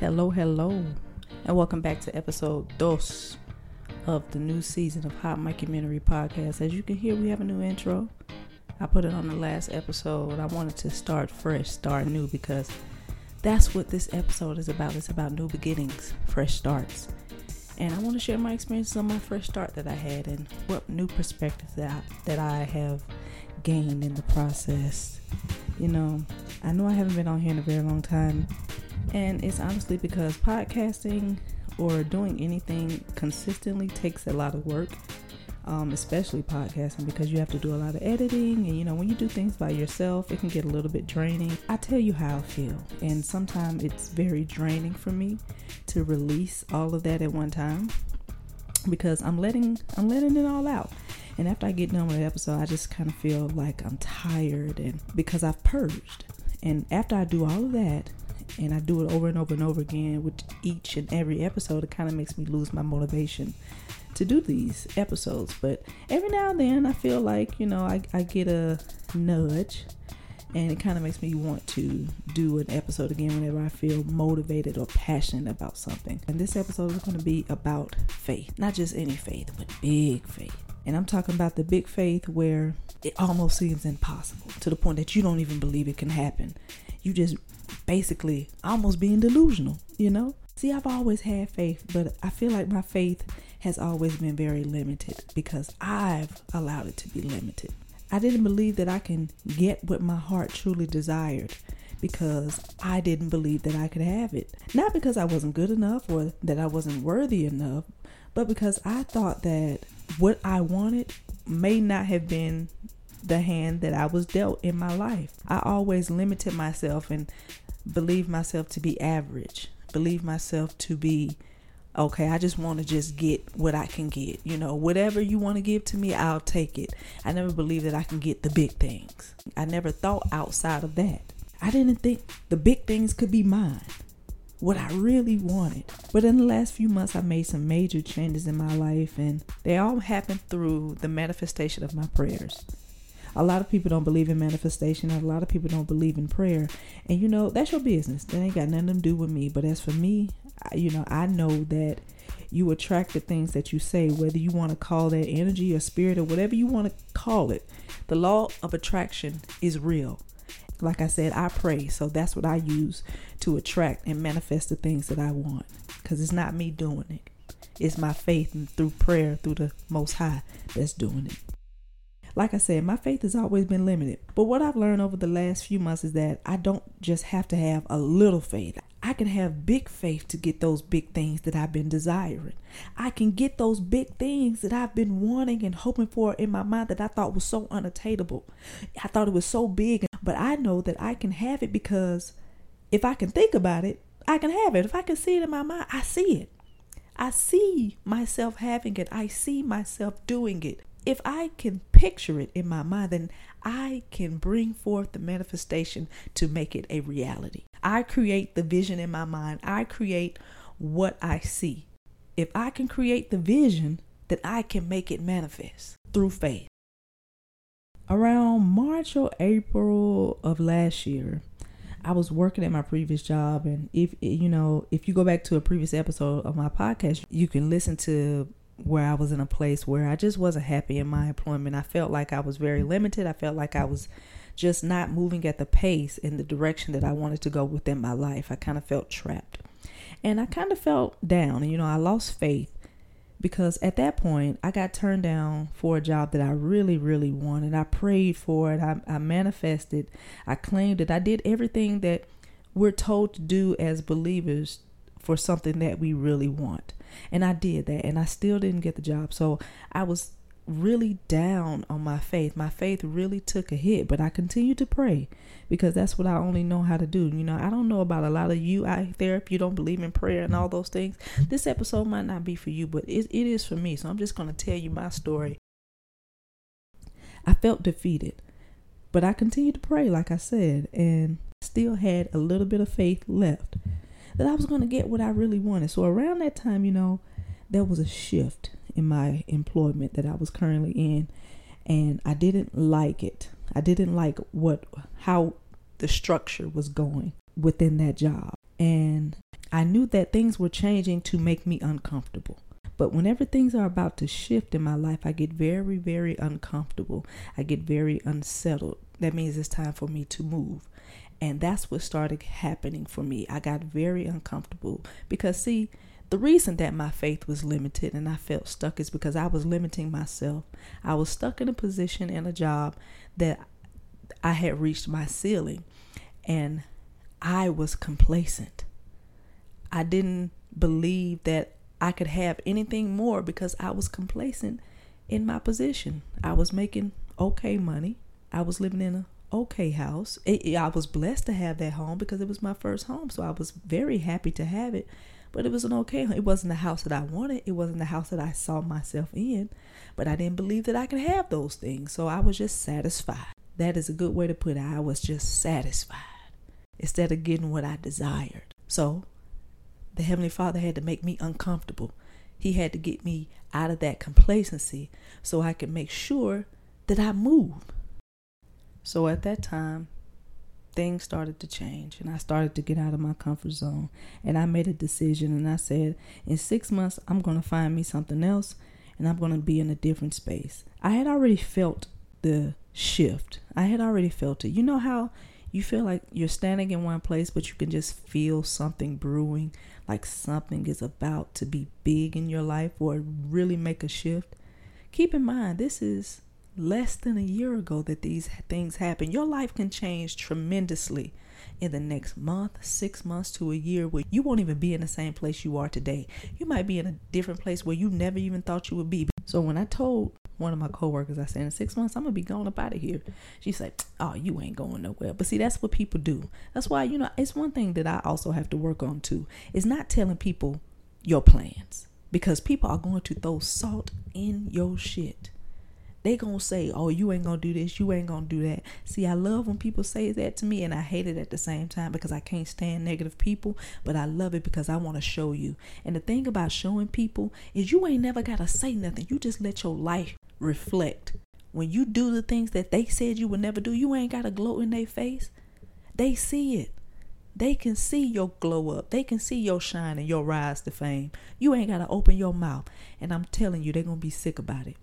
Hello, hello, and welcome back to episode dos of the new season of Hot Mockumentary Podcast. As you can hear, we have a new intro. I put it on the last episode. I wanted to start fresh, start new, because that's what this episode is about. It's about new beginnings, fresh starts. And I want to share my experiences on my fresh start that I had and what new perspectives that I, that I have gained in the process. You know, I know I haven't been on here in a very long time, and it's honestly because podcasting or doing anything consistently takes a lot of work, um, especially podcasting because you have to do a lot of editing. And you know, when you do things by yourself, it can get a little bit draining. I tell you how I feel, and sometimes it's very draining for me to release all of that at one time because I'm letting I'm letting it all out. And after I get done with the episode, I just kind of feel like I'm tired and because I've purged. And after I do all of that, and I do it over and over and over again with each and every episode, it kind of makes me lose my motivation to do these episodes. But every now and then, I feel like, you know, I, I get a nudge and it kind of makes me want to do an episode again whenever I feel motivated or passionate about something. And this episode is going to be about faith, not just any faith, but big faith. And I'm talking about the big faith where it almost seems impossible to the point that you don't even believe it can happen. You just basically almost being delusional, you know? See, I've always had faith, but I feel like my faith has always been very limited because I've allowed it to be limited. I didn't believe that I can get what my heart truly desired because I didn't believe that I could have it. Not because I wasn't good enough or that I wasn't worthy enough, but because I thought that what I wanted may not have been the hand that I was dealt in my life. I always limited myself and believed myself to be average, believed myself to be okay, I just want to just get what I can get. You know, whatever you want to give to me, I'll take it. I never believed that I can get the big things. I never thought outside of that. I didn't think the big things could be mine what I really wanted. But in the last few months, I made some major changes in my life, and they all happened through the manifestation of my prayers. A lot of people don't believe in manifestation, and a lot of people don't believe in prayer. And you know, that's your business. That ain't got nothing to do with me. But as for me, I, you know, I know that you attract the things that you say, whether you want to call that energy or spirit or whatever you want to call it. The law of attraction is real. Like I said, I pray. So that's what I use to attract and manifest the things that I want. Because it's not me doing it, it's my faith and through prayer, through the Most High, that's doing it. Like I said, my faith has always been limited. But what I've learned over the last few months is that I don't just have to have a little faith. I can have big faith to get those big things that I've been desiring. I can get those big things that I've been wanting and hoping for in my mind that I thought was so unattainable. I thought it was so big, but I know that I can have it because if I can think about it, I can have it. If I can see it in my mind, I see it. I see myself having it. I see myself doing it. If I can picture it in my mind, then I can bring forth the manifestation to make it a reality. I create the vision in my mind. I create what I see. If I can create the vision, then I can make it manifest through faith. Around March or April of last year, I was working at my previous job and if you know, if you go back to a previous episode of my podcast, you can listen to where I was in a place where I just wasn't happy in my employment. I felt like I was very limited. I felt like I was just not moving at the pace in the direction that I wanted to go within my life. I kind of felt trapped. And I kind of felt down. And, you know, I lost faith because at that point I got turned down for a job that I really, really wanted. I prayed for it, I, I manifested, I claimed it, I did everything that we're told to do as believers for something that we really want. And I did that, and I still didn't get the job. So I was really down on my faith. My faith really took a hit, but I continued to pray because that's what I only know how to do. You know, I don't know about a lot of you out there if you don't believe in prayer and all those things. This episode might not be for you, but it, it is for me. So I'm just going to tell you my story. I felt defeated, but I continued to pray, like I said, and still had a little bit of faith left that I was going to get what I really wanted. So around that time, you know, there was a shift in my employment that I was currently in and I didn't like it. I didn't like what how the structure was going within that job. And I knew that things were changing to make me uncomfortable. But whenever things are about to shift in my life, I get very, very uncomfortable. I get very unsettled. That means it's time for me to move. And that's what started happening for me. I got very uncomfortable because, see, the reason that my faith was limited and I felt stuck is because I was limiting myself. I was stuck in a position and a job that I had reached my ceiling and I was complacent. I didn't believe that I could have anything more because I was complacent in my position. I was making okay money. I was living in a okay house. It, I was blessed to have that home because it was my first home, so I was very happy to have it. But it was an okay home. It wasn't the house that I wanted. It wasn't the house that I saw myself in. But I didn't believe that I could have those things, so I was just satisfied. That is a good way to put it. I was just satisfied instead of getting what I desired. So the Heavenly Father had to make me uncomfortable. He had to get me out of that complacency so I could make sure that I move. So at that time, things started to change and I started to get out of my comfort zone. And I made a decision and I said, in six months, I'm going to find me something else and I'm going to be in a different space. I had already felt the shift, I had already felt it. You know how you feel like you're standing in one place, but you can just feel something brewing, like something is about to be big in your life or really make a shift. Keep in mind, this is less than a year ago that these things happen. Your life can change tremendously in the next month, six months to a year where you won't even be in the same place you are today. You might be in a different place where you never even thought you would be. So when I told one of my coworkers, I said, in six months, I'm gonna be going up out of here. She said, Oh, you ain't going nowhere. But see, that's what people do. That's why, you know, it's one thing that I also have to work on too. Is not telling people your plans. Because people are going to throw salt in your shit they gonna say, "Oh, you ain't gonna do this, you ain't gonna do that." See, I love when people say that to me, and I hate it at the same time because I can't stand negative people. But I love it because I want to show you. And the thing about showing people is, you ain't never gotta say nothing. You just let your life reflect. When you do the things that they said you would never do, you ain't gotta glow in their face. They see it. They can see your glow up. They can see your shine and your rise to fame. You ain't gotta open your mouth. And I'm telling you, they're gonna be sick about it.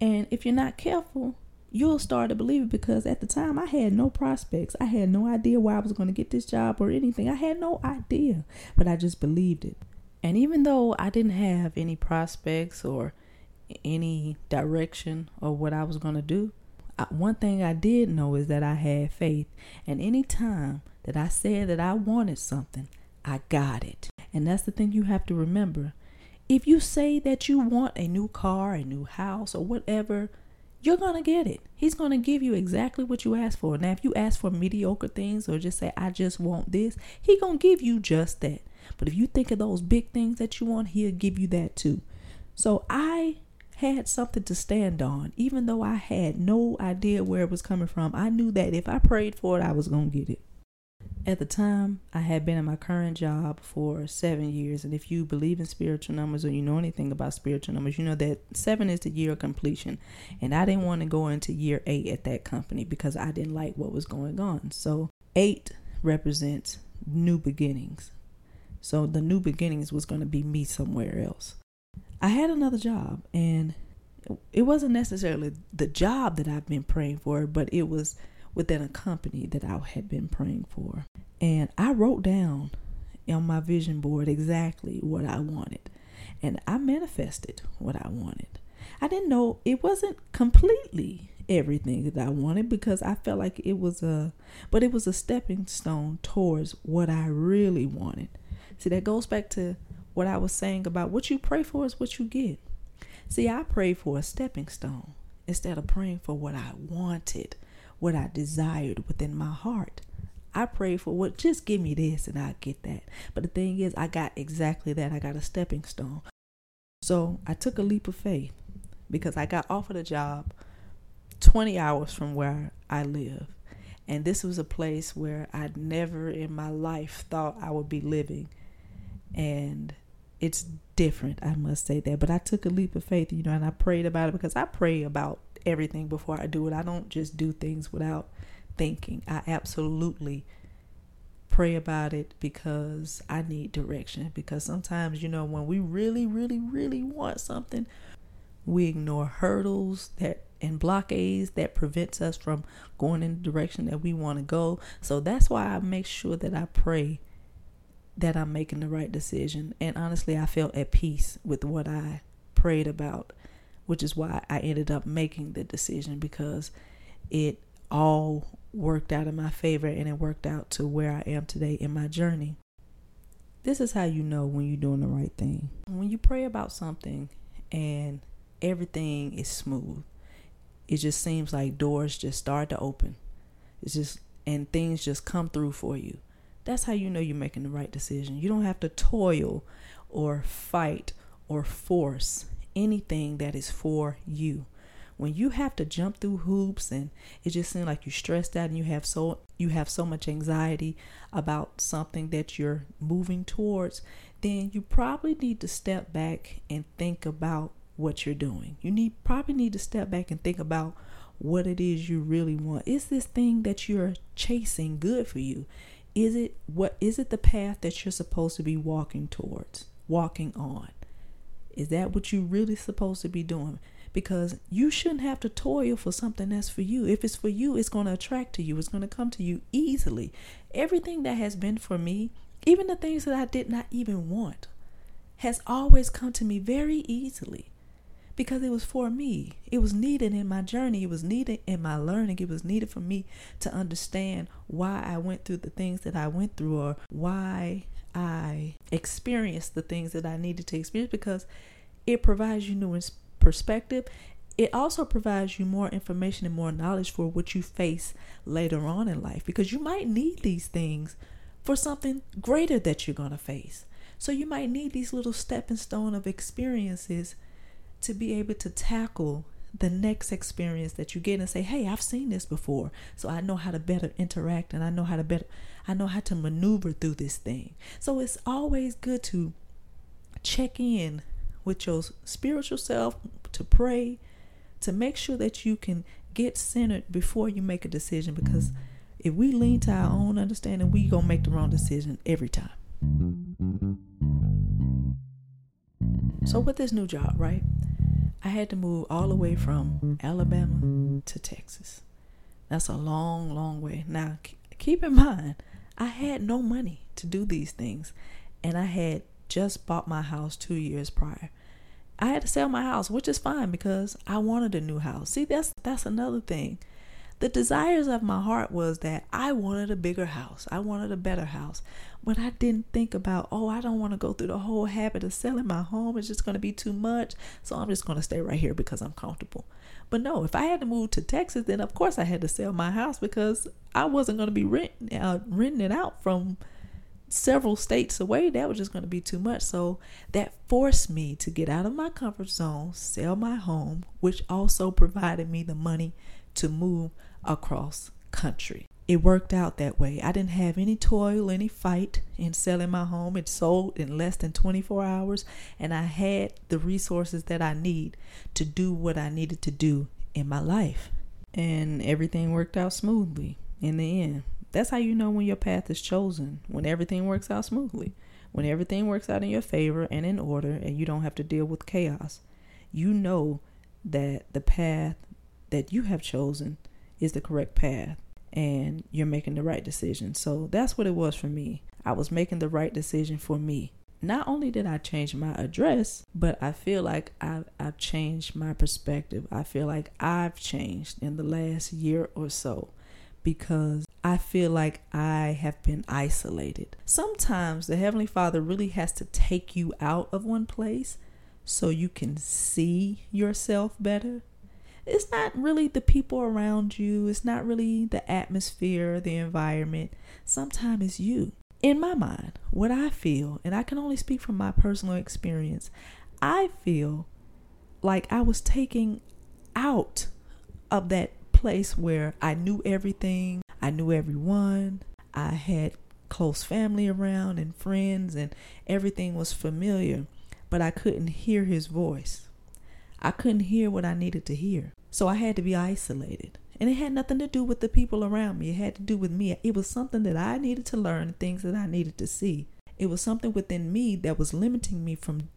And if you're not careful, you'll start to believe it because at the time I had no prospects. I had no idea where I was going to get this job or anything. I had no idea, but I just believed it. And even though I didn't have any prospects or any direction of what I was going to do, I, one thing I did know is that I had faith. And any time that I said that I wanted something, I got it. And that's the thing you have to remember. If you say that you want a new car, a new house, or whatever, you're going to get it. He's going to give you exactly what you ask for. Now, if you ask for mediocre things or just say, I just want this, he going to give you just that. But if you think of those big things that you want, he'll give you that too. So I had something to stand on. Even though I had no idea where it was coming from, I knew that if I prayed for it, I was going to get it. At the time, I had been in my current job for seven years. And if you believe in spiritual numbers or you know anything about spiritual numbers, you know that seven is the year of completion. And I didn't want to go into year eight at that company because I didn't like what was going on. So, eight represents new beginnings. So, the new beginnings was going to be me somewhere else. I had another job, and it wasn't necessarily the job that I've been praying for, but it was within a company that I had been praying for. And I wrote down on my vision board exactly what I wanted. And I manifested what I wanted. I didn't know it wasn't completely everything that I wanted because I felt like it was a but it was a stepping stone towards what I really wanted. See that goes back to what I was saying about what you pray for is what you get. See, I prayed for a stepping stone instead of praying for what I wanted what I desired within my heart. I prayed for what just give me this and I get that. But the thing is, I got exactly that. I got a stepping stone. So I took a leap of faith because I got offered a job 20 hours from where I live. And this was a place where I'd never in my life thought I would be living. And it's different, I must say that. But I took a leap of faith, you know, and I prayed about it because I pray about everything before I do it. I don't just do things without thinking. I absolutely pray about it because I need direction. Because sometimes, you know, when we really, really, really want something, we ignore hurdles that and blockades that prevents us from going in the direction that we want to go. So that's why I make sure that I pray that I'm making the right decision. And honestly, I felt at peace with what I prayed about, which is why I ended up making the decision because it all worked out in my favor and it worked out to where I am today in my journey. This is how you know when you're doing the right thing. When you pray about something and everything is smooth, it just seems like doors just start to open. It's just and things just come through for you. That's how you know you're making the right decision. You don't have to toil or fight or force anything that is for you. When you have to jump through hoops and it just seems like you're stressed out and you have so you have so much anxiety about something that you're moving towards, then you probably need to step back and think about what you're doing. You need probably need to step back and think about what it is you really want. Is this thing that you're chasing good for you? Is it what is it the path that you're supposed to be walking towards, walking on? Is that what you really supposed to be doing? Because you shouldn't have to toil for something that's for you. If it's for you, it's going to attract to you. It's going to come to you easily. Everything that has been for me, even the things that I did not even want, has always come to me very easily because it was for me. It was needed in my journey. It was needed in my learning. It was needed for me to understand why I went through the things that I went through or why I experienced the things that I needed to experience because it provides you new perspective. It also provides you more information and more knowledge for what you face later on in life because you might need these things for something greater that you're going to face. So you might need these little stepping stone of experiences to be able to tackle the next experience that you get and say, "Hey, I've seen this before, so I know how to better interact and I know how to better I know how to maneuver through this thing." So it's always good to check in with your spiritual self to pray to make sure that you can get centered before you make a decision because if we lean to our own understanding, we to make the wrong decision every time. So with this new job, right? I had to move all the way from Alabama to Texas. That's a long, long way. Now, keep in mind, I had no money to do these things, and I had just bought my house two years prior. I had to sell my house, which is fine because I wanted a new house. See, that's that's another thing the desires of my heart was that I wanted a bigger house. I wanted a better house. But I didn't think about, oh, I don't want to go through the whole habit of selling my home. It's just going to be too much. So I'm just going to stay right here because I'm comfortable. But no, if I had to move to Texas, then of course I had to sell my house because I wasn't going to be renting, uh, renting it out from several states away. That was just going to be too much. So that forced me to get out of my comfort zone, sell my home, which also provided me the money to move across country. It worked out that way. I didn't have any toil, any fight in selling my home. It sold in less than 24 hours, and I had the resources that I need to do what I needed to do in my life. And everything worked out smoothly in the end. That's how you know when your path is chosen, when everything works out smoothly, when everything works out in your favor and in order, and you don't have to deal with chaos. You know that the path that you have chosen is the correct path and you're making the right decision. So that's what it was for me. I was making the right decision for me. Not only did I change my address, but I feel like I've, I've changed my perspective. I feel like I've changed in the last year or so because I feel like I have been isolated. Sometimes the Heavenly Father really has to take you out of one place so you can see yourself better it's not really the people around you, it's not really the atmosphere, the environment. Sometimes it's you. In my mind, what I feel, and I can only speak from my personal experience, I feel like I was taking out of that place where I knew everything, I knew everyone, I had close family around and friends, and everything was familiar, but I couldn't hear his voice. I couldn't hear what I needed to hear. So I had to be isolated. And it had nothing to do with the people around me. It had to do with me. It was something that I needed to learn, things that I needed to see. It was something within me that was limiting me from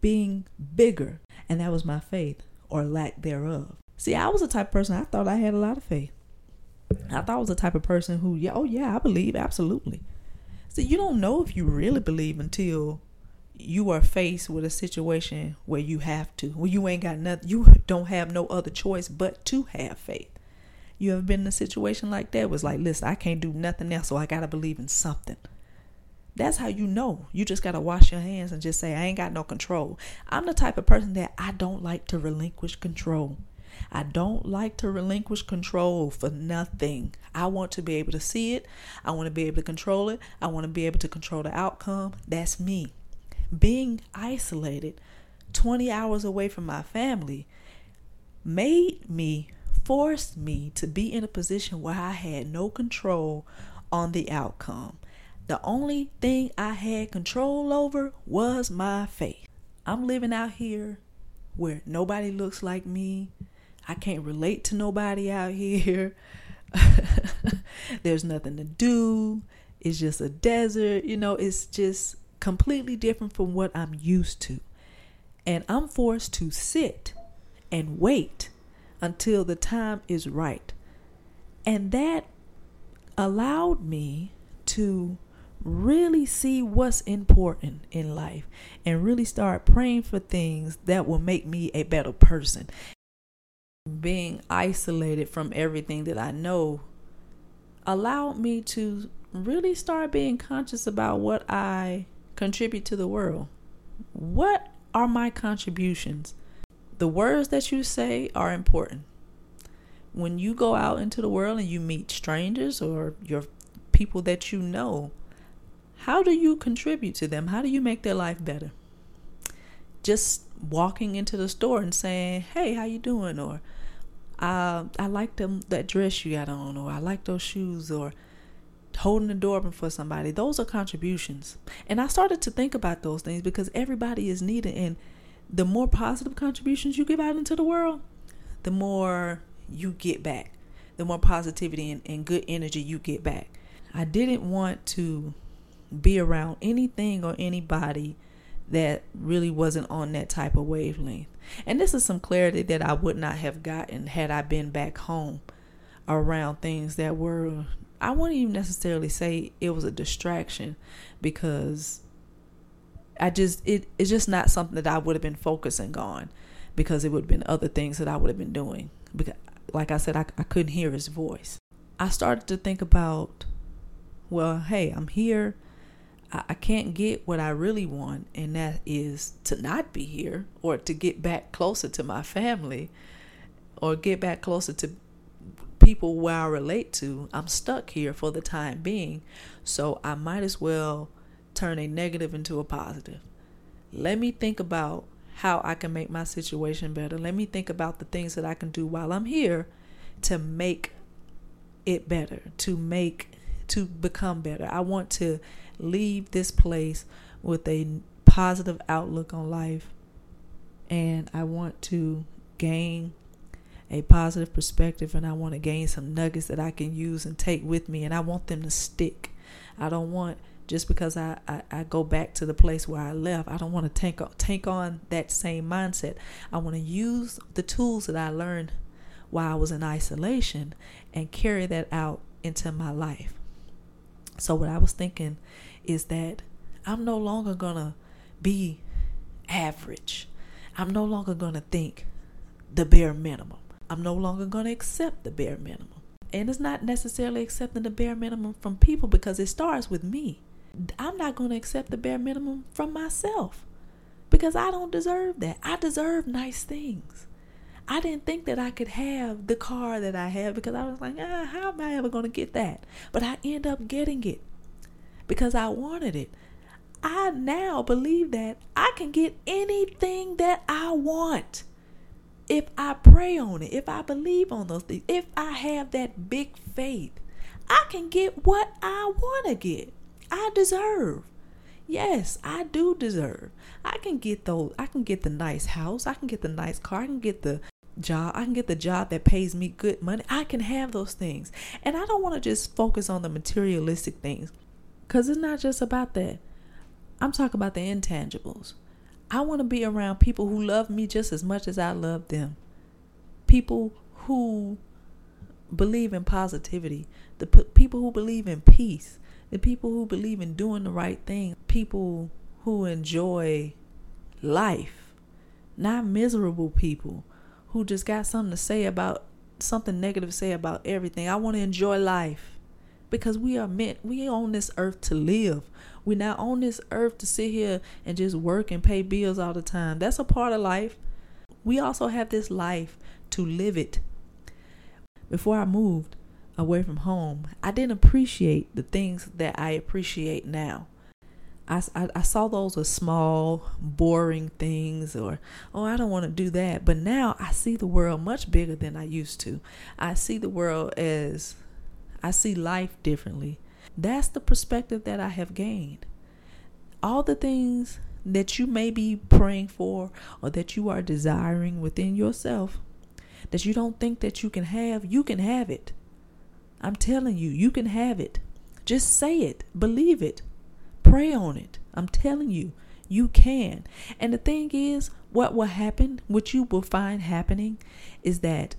being bigger. And that was my faith or lack thereof. See, I was the type of person I thought I had a lot of faith. I thought I was the type of person who, yeah, oh yeah, I believe absolutely. See, you don't know if you really believe until you are faced with a situation where you have to, where you ain't got nothing, you don't have no other choice but to have faith. You ever been in a situation like that? Was like, listen, I can't do nothing else, so I gotta believe in something. That's how you know. You just gotta wash your hands and just say, I ain't got no control. I'm the type of person that I don't like to relinquish control. I don't like to relinquish control for nothing. I want to be able to see it. I want to be able to control it. I want to be able to control the outcome. That's me. Being isolated 20 hours away from my family made me, forced me to be in a position where I had no control on the outcome. The only thing I had control over was my faith. I'm living out here where nobody looks like me. I can't relate to nobody out here. There's nothing to do. It's just a desert. You know, it's just completely different from what I'm used to. And I'm forced to sit and wait until the time is right. And that allowed me to really see what's important in life and really start praying for things that will make me a better person being isolated from everything that I know allowed me to really start being conscious about what I contribute to the world. What are my contributions? The words that you say are important. When you go out into the world and you meet strangers or your people that you know, how do you contribute to them? How do you make their life better? Just walking into the store and saying, "Hey, how you doing?" or "I I like them that dress you got on," or "I like those shoes," or holding the door open for somebody. Those are contributions. And I started to think about those things because everybody is needed and the more positive contributions you give out into the world, the more you get back. The more positivity and, and good energy you get back. I didn't want to be around anything or anybody that really wasn't on that type of wavelength. And this is some clarity that I would not have gotten had I been back home around things that were, I wouldn't even necessarily say it was a distraction because I just, it, it's just not something that I would have been focusing on because it would have been other things that I would have been doing. Because, like I said, I, I couldn't hear his voice. I started to think about, well, hey, I'm here I, can't get what I really want, and that is to not be here or to get back closer to my family or get back closer to people where I relate to. I'm stuck here for the time being, so I might as well turn a negative into a positive. Let me think about how I can make my situation better. Let me think about the things that I can do while I'm here to make it better, to make to become better. I want to leave this place with a positive outlook on life. And I want to gain a positive perspective and I want to gain some nuggets that I can use and take with me. And I want them to stick. I don't want just because I, I, I, go back to the place where I left, I don't want to take on, take on that same mindset. I want to use the tools that I learned while I was in isolation and carry that out into my life. So, what I was thinking is that I'm no longer going to be average. I'm no longer going to think the bare minimum. I'm no longer going to accept the bare minimum. And it's not necessarily accepting the bare minimum from people because it starts with me. I'm not going to accept the bare minimum from myself because I don't deserve that. I deserve nice things. I didn't think that I could have the car that I have because I was like, ah, how am I ever going to get that? But I end up getting it because I wanted it. I now believe that I can get anything that I want if I pray on it, if I believe on those things, if I have that big faith. I can get what I want to get. I deserve. Yes, I do deserve. I can get those. I can get the nice house. I can get the nice car. I can get the job. I can get the job that pays me good money. I can have those things. And I don't want to just focus on the materialistic things because it's not just about that. I'm talking about the intangibles. I want to be around people who love me just as much as I love them. People who believe in positivity, the p- people who believe in peace, the people who believe in doing the right thing, people who enjoy life, not miserable people who just got something to say about something negative to say about everything. I want to enjoy life because we are meant, we on this earth to live. We're not on this earth to sit here and just work and pay bills all the time. That's a part of life. We also have this life to live it. Before I moved away from home, I didn't appreciate the things that I appreciate now. I, I, I, saw those as small, boring things, or, oh, I don't want to do that. But now I see the world much bigger than I used to. I see the world as, I see life differently. That's the perspective that I have gained. All the things that you may be praying for or that you are desiring within yourself that you don't think that you can have, you can have it. I'm telling you, you can have it. Just say it, believe it, pray on it. I'm telling you, you can. And the thing is, what will happen, what you will find happening, is that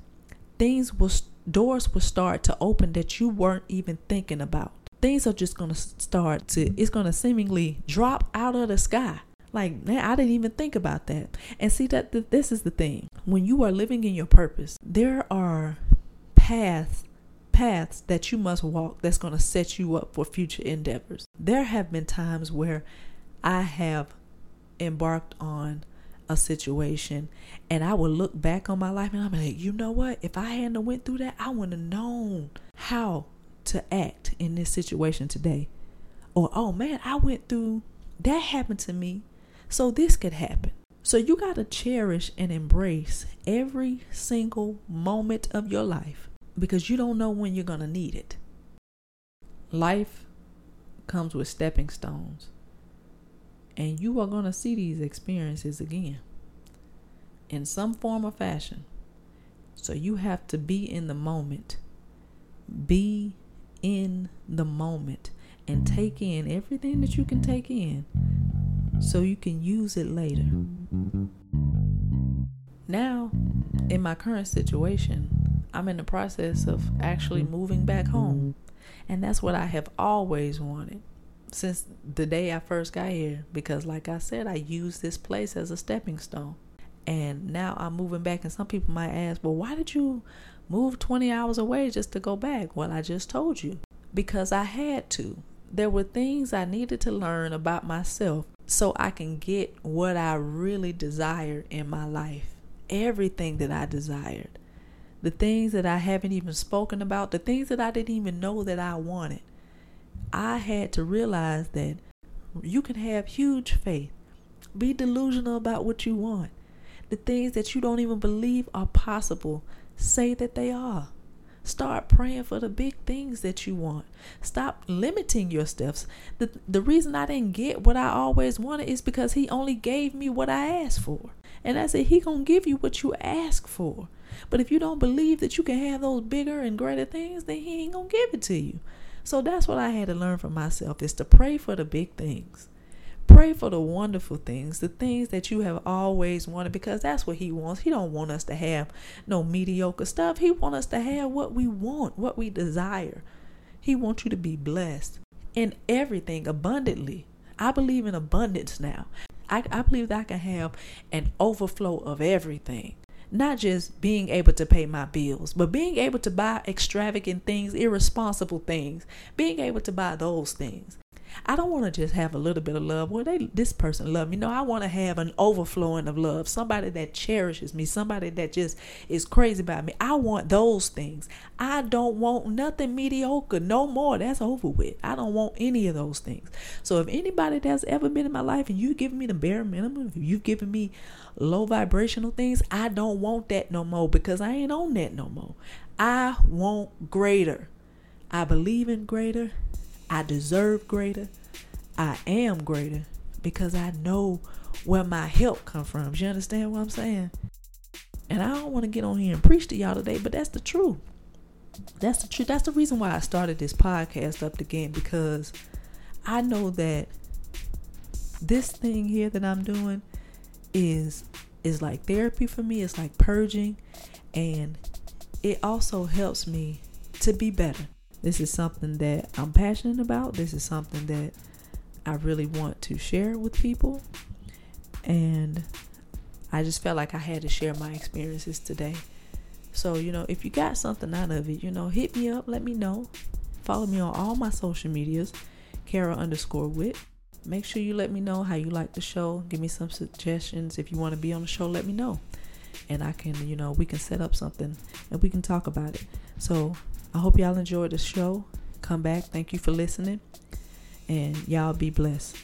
things will, doors will start to open that you weren't even thinking about things are just going to start to, it's going to seemingly drop out of the sky. Like, man, I didn't even think about that. And see that th- this is the thing. When you are living in your purpose, there are paths paths that you must walk that's going to set you up for future endeavors. There have been times where I have embarked on a situation and I would look back on my life and I'm like, you know what? If I hadn't went through that, I wouldn't have known how to act in this situation today. Or, oh man, I went through that happened to me, so this could happen. So you got to cherish and embrace every single moment of your life because you don't know when you're going to need it. Life comes with stepping stones, and you are going to see these experiences again in some form or fashion. So you have to be in the moment. Be in the moment and take in everything that you can take in so you can use it later. Now, in my current situation, I'm in the process of actually moving back home. And that's what I have always wanted since the day I first got here. Because, like I said, I use this place as a stepping stone. And now I'm moving back. And some people might ask, well, why did you move 20 hours away just to go back? Well, I just told you because I had to. There were things I needed to learn about myself so I can get what I really desired in my life. Everything that I desired. The things that I haven't even spoken about, the things that I didn't even know that I wanted. I had to realize that you can have huge faith. Be delusional about what you want. The things that you don't even believe are possible, say that they are. Start praying for the big things that you want. Stop limiting your steps. The, the reason I didn't get what I always wanted is because he only gave me what I asked for. And I said, he to give you what you ask for. But if you don't believe that you can have those bigger and greater things, then he ain't to give it to you. So that's what I had to learn from myself is to pray for the big things. Pray for the wonderful things, the things that you have always wanted because that's what he wants. He don't want us to have no mediocre stuff. He wants us to have what we want, what we desire. He wants you to be blessed in everything abundantly. I believe in abundance now. I, I believe that I can have an overflow of everything not just being able to pay my bills, but being able to buy extravagant things, irresponsible things, being able to buy those things. I don't want to just have a little bit of love. Well, they this person love me. No, I want to have an overflowing of love. Somebody that cherishes me. Somebody that just is crazy about me. I want those things. I don't want nothing mediocre no more. That's over with. I don't want any of those things. So if anybody that's ever been in my life and you've given me the bare minimum, if you've given me low vibrational things, I don't want that no more because I ain't on that no more. I want greater. I believe in greater I deserve greater. I am greater because I know where my help come from. You understand what I'm saying? And I don't want to get on here and preach to y'all today, but that's the truth. That's the truth. That's the reason why I started this podcast up again because I know that this thing here that I'm doing is is like therapy for me. It's like purging and it also helps me to be better. This is something that I'm passionate about. This is something that I really want to share with people. And I just felt like I had to share my experiences today. So, you know, if you got something out of it, you know, hit me up, let me know. Follow me on all my social medias, Kara underscore wit. Make sure you let me know how you like the show. Give me some suggestions. If you want to be on the show, let me know. And I can, you know, we can set up something and we can talk about it. So I hope y'all enjoyed the show. Come back. Thank you for listening. And y'all be blessed.